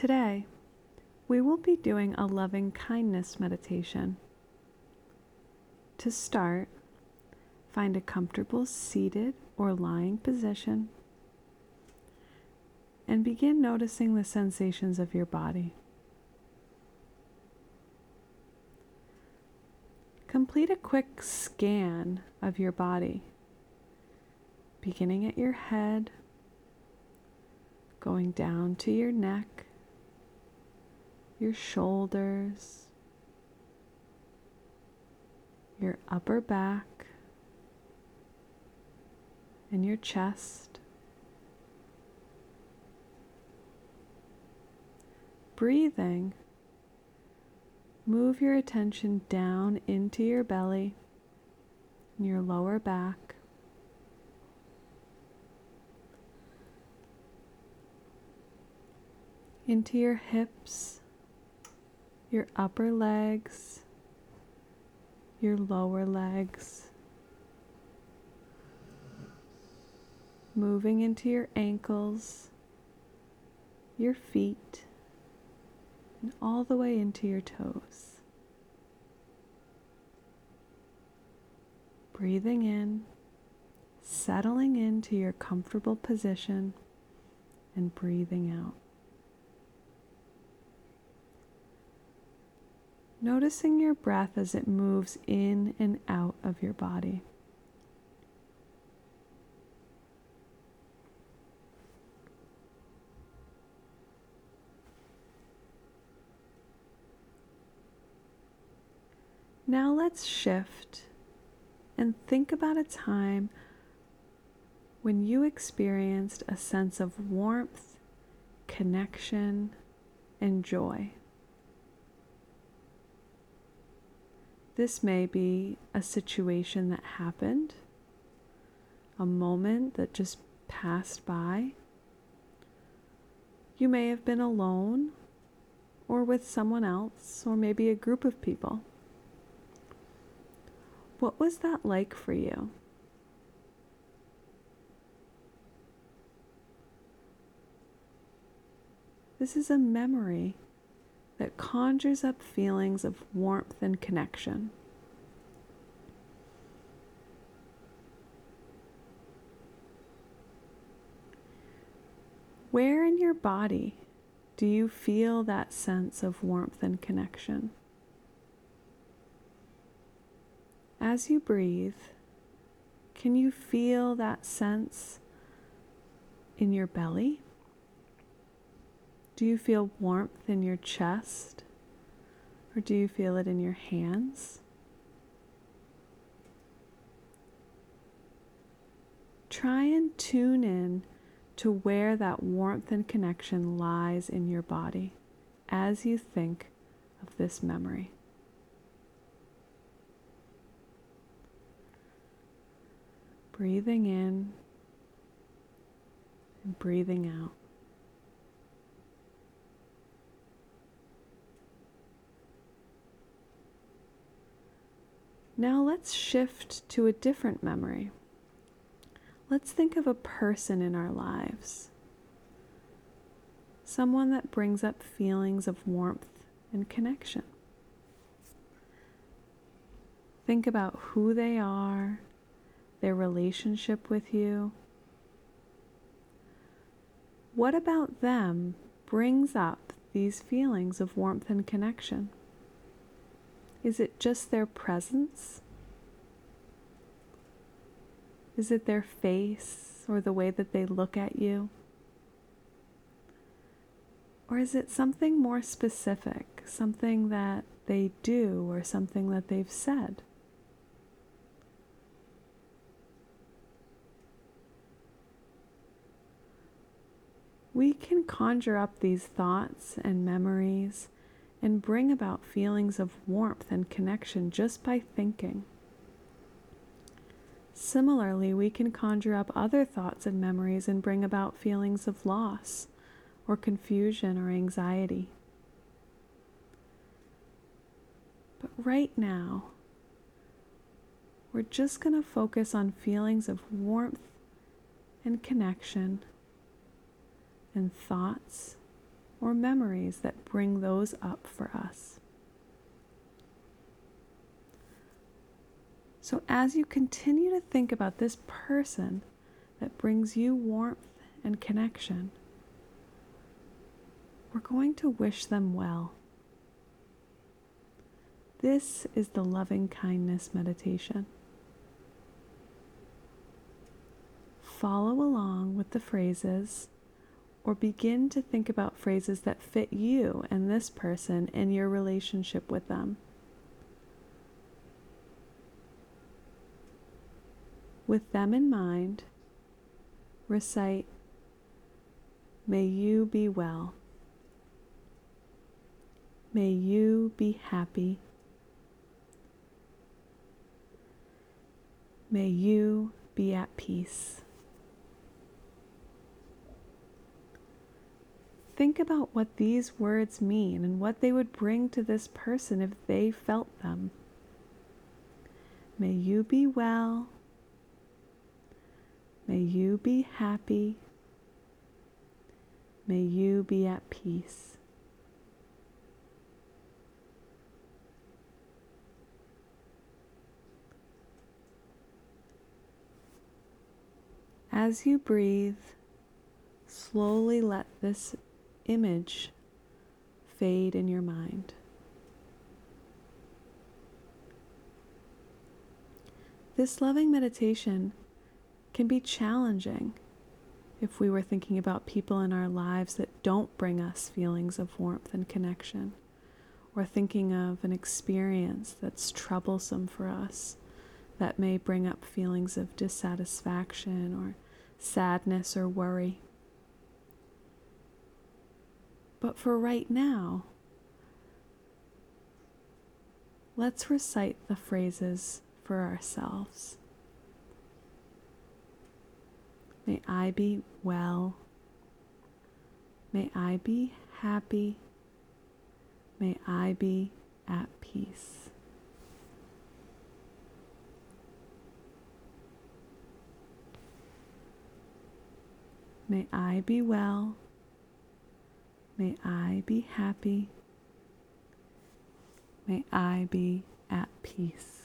Today, we will be doing a loving kindness meditation. To start, find a comfortable seated or lying position and begin noticing the sensations of your body. Complete a quick scan of your body, beginning at your head, going down to your neck, your shoulders, your upper back, and your chest. Breathing Move your attention down into your belly and your lower back. Into your hips, your upper legs, your lower legs. Moving into your ankles, your feet and all the way into your toes. Breathing in, settling into your comfortable position, and breathing out. Noticing your breath as it moves in and out of your body. Now let's shift and think about a time when you experienced a sense of warmth, connection, and joy. This may be a situation that happened, a moment that just passed by. You may have been alone or with someone else, or maybe a group of people. What was that like for you? This is a memory that conjures up feelings of warmth and connection. Where in your body do you feel that sense of warmth and connection? As you breathe, can you feel that sense in your belly? Do you feel warmth in your chest? Or do you feel it in your hands? Try and tune in to where that warmth and connection lies in your body as you think of this memory. breathing in and breathing out. Now let's shift to a different memory. Let's think of a person in our lives, someone that brings up feelings of warmth and connection. Think about who they are their relationship with you. What about them brings up these feelings of warmth and connection? Is it just their presence? Is it their face or the way that they look at you? Or is it something more specific, something that they do or something that they've said? we can conjure up these thoughts and memories and bring about feelings of warmth and connection just by thinking. Similarly, we can conjure up other thoughts and memories and bring about feelings of loss or confusion or anxiety. But right now, we're just going to focus on feelings of warmth and connection and thoughts or memories that bring those up for us. So, as you continue to think about this person that brings you warmth and connection, we're going to wish them well. This is the loving kindness meditation. Follow along with the phrases or begin to think about phrases that fit you and this person in your relationship with them. With them in mind, recite, May you be well. May you be happy. May you be at peace. Think about what these words mean and what they would bring to this person if they felt them. May you be well. May you be happy. May you be at peace. As you breathe, slowly let this image fade in your mind. This loving meditation can be challenging if we were thinking about people in our lives that don't bring us feelings of warmth and connection, or thinking of an experience that's troublesome for us that may bring up feelings of dissatisfaction or sadness or worry. But for right now, let's recite the phrases for ourselves. May I be well. May I be happy. May I be at peace. May I be well. May I be happy. May I be at peace.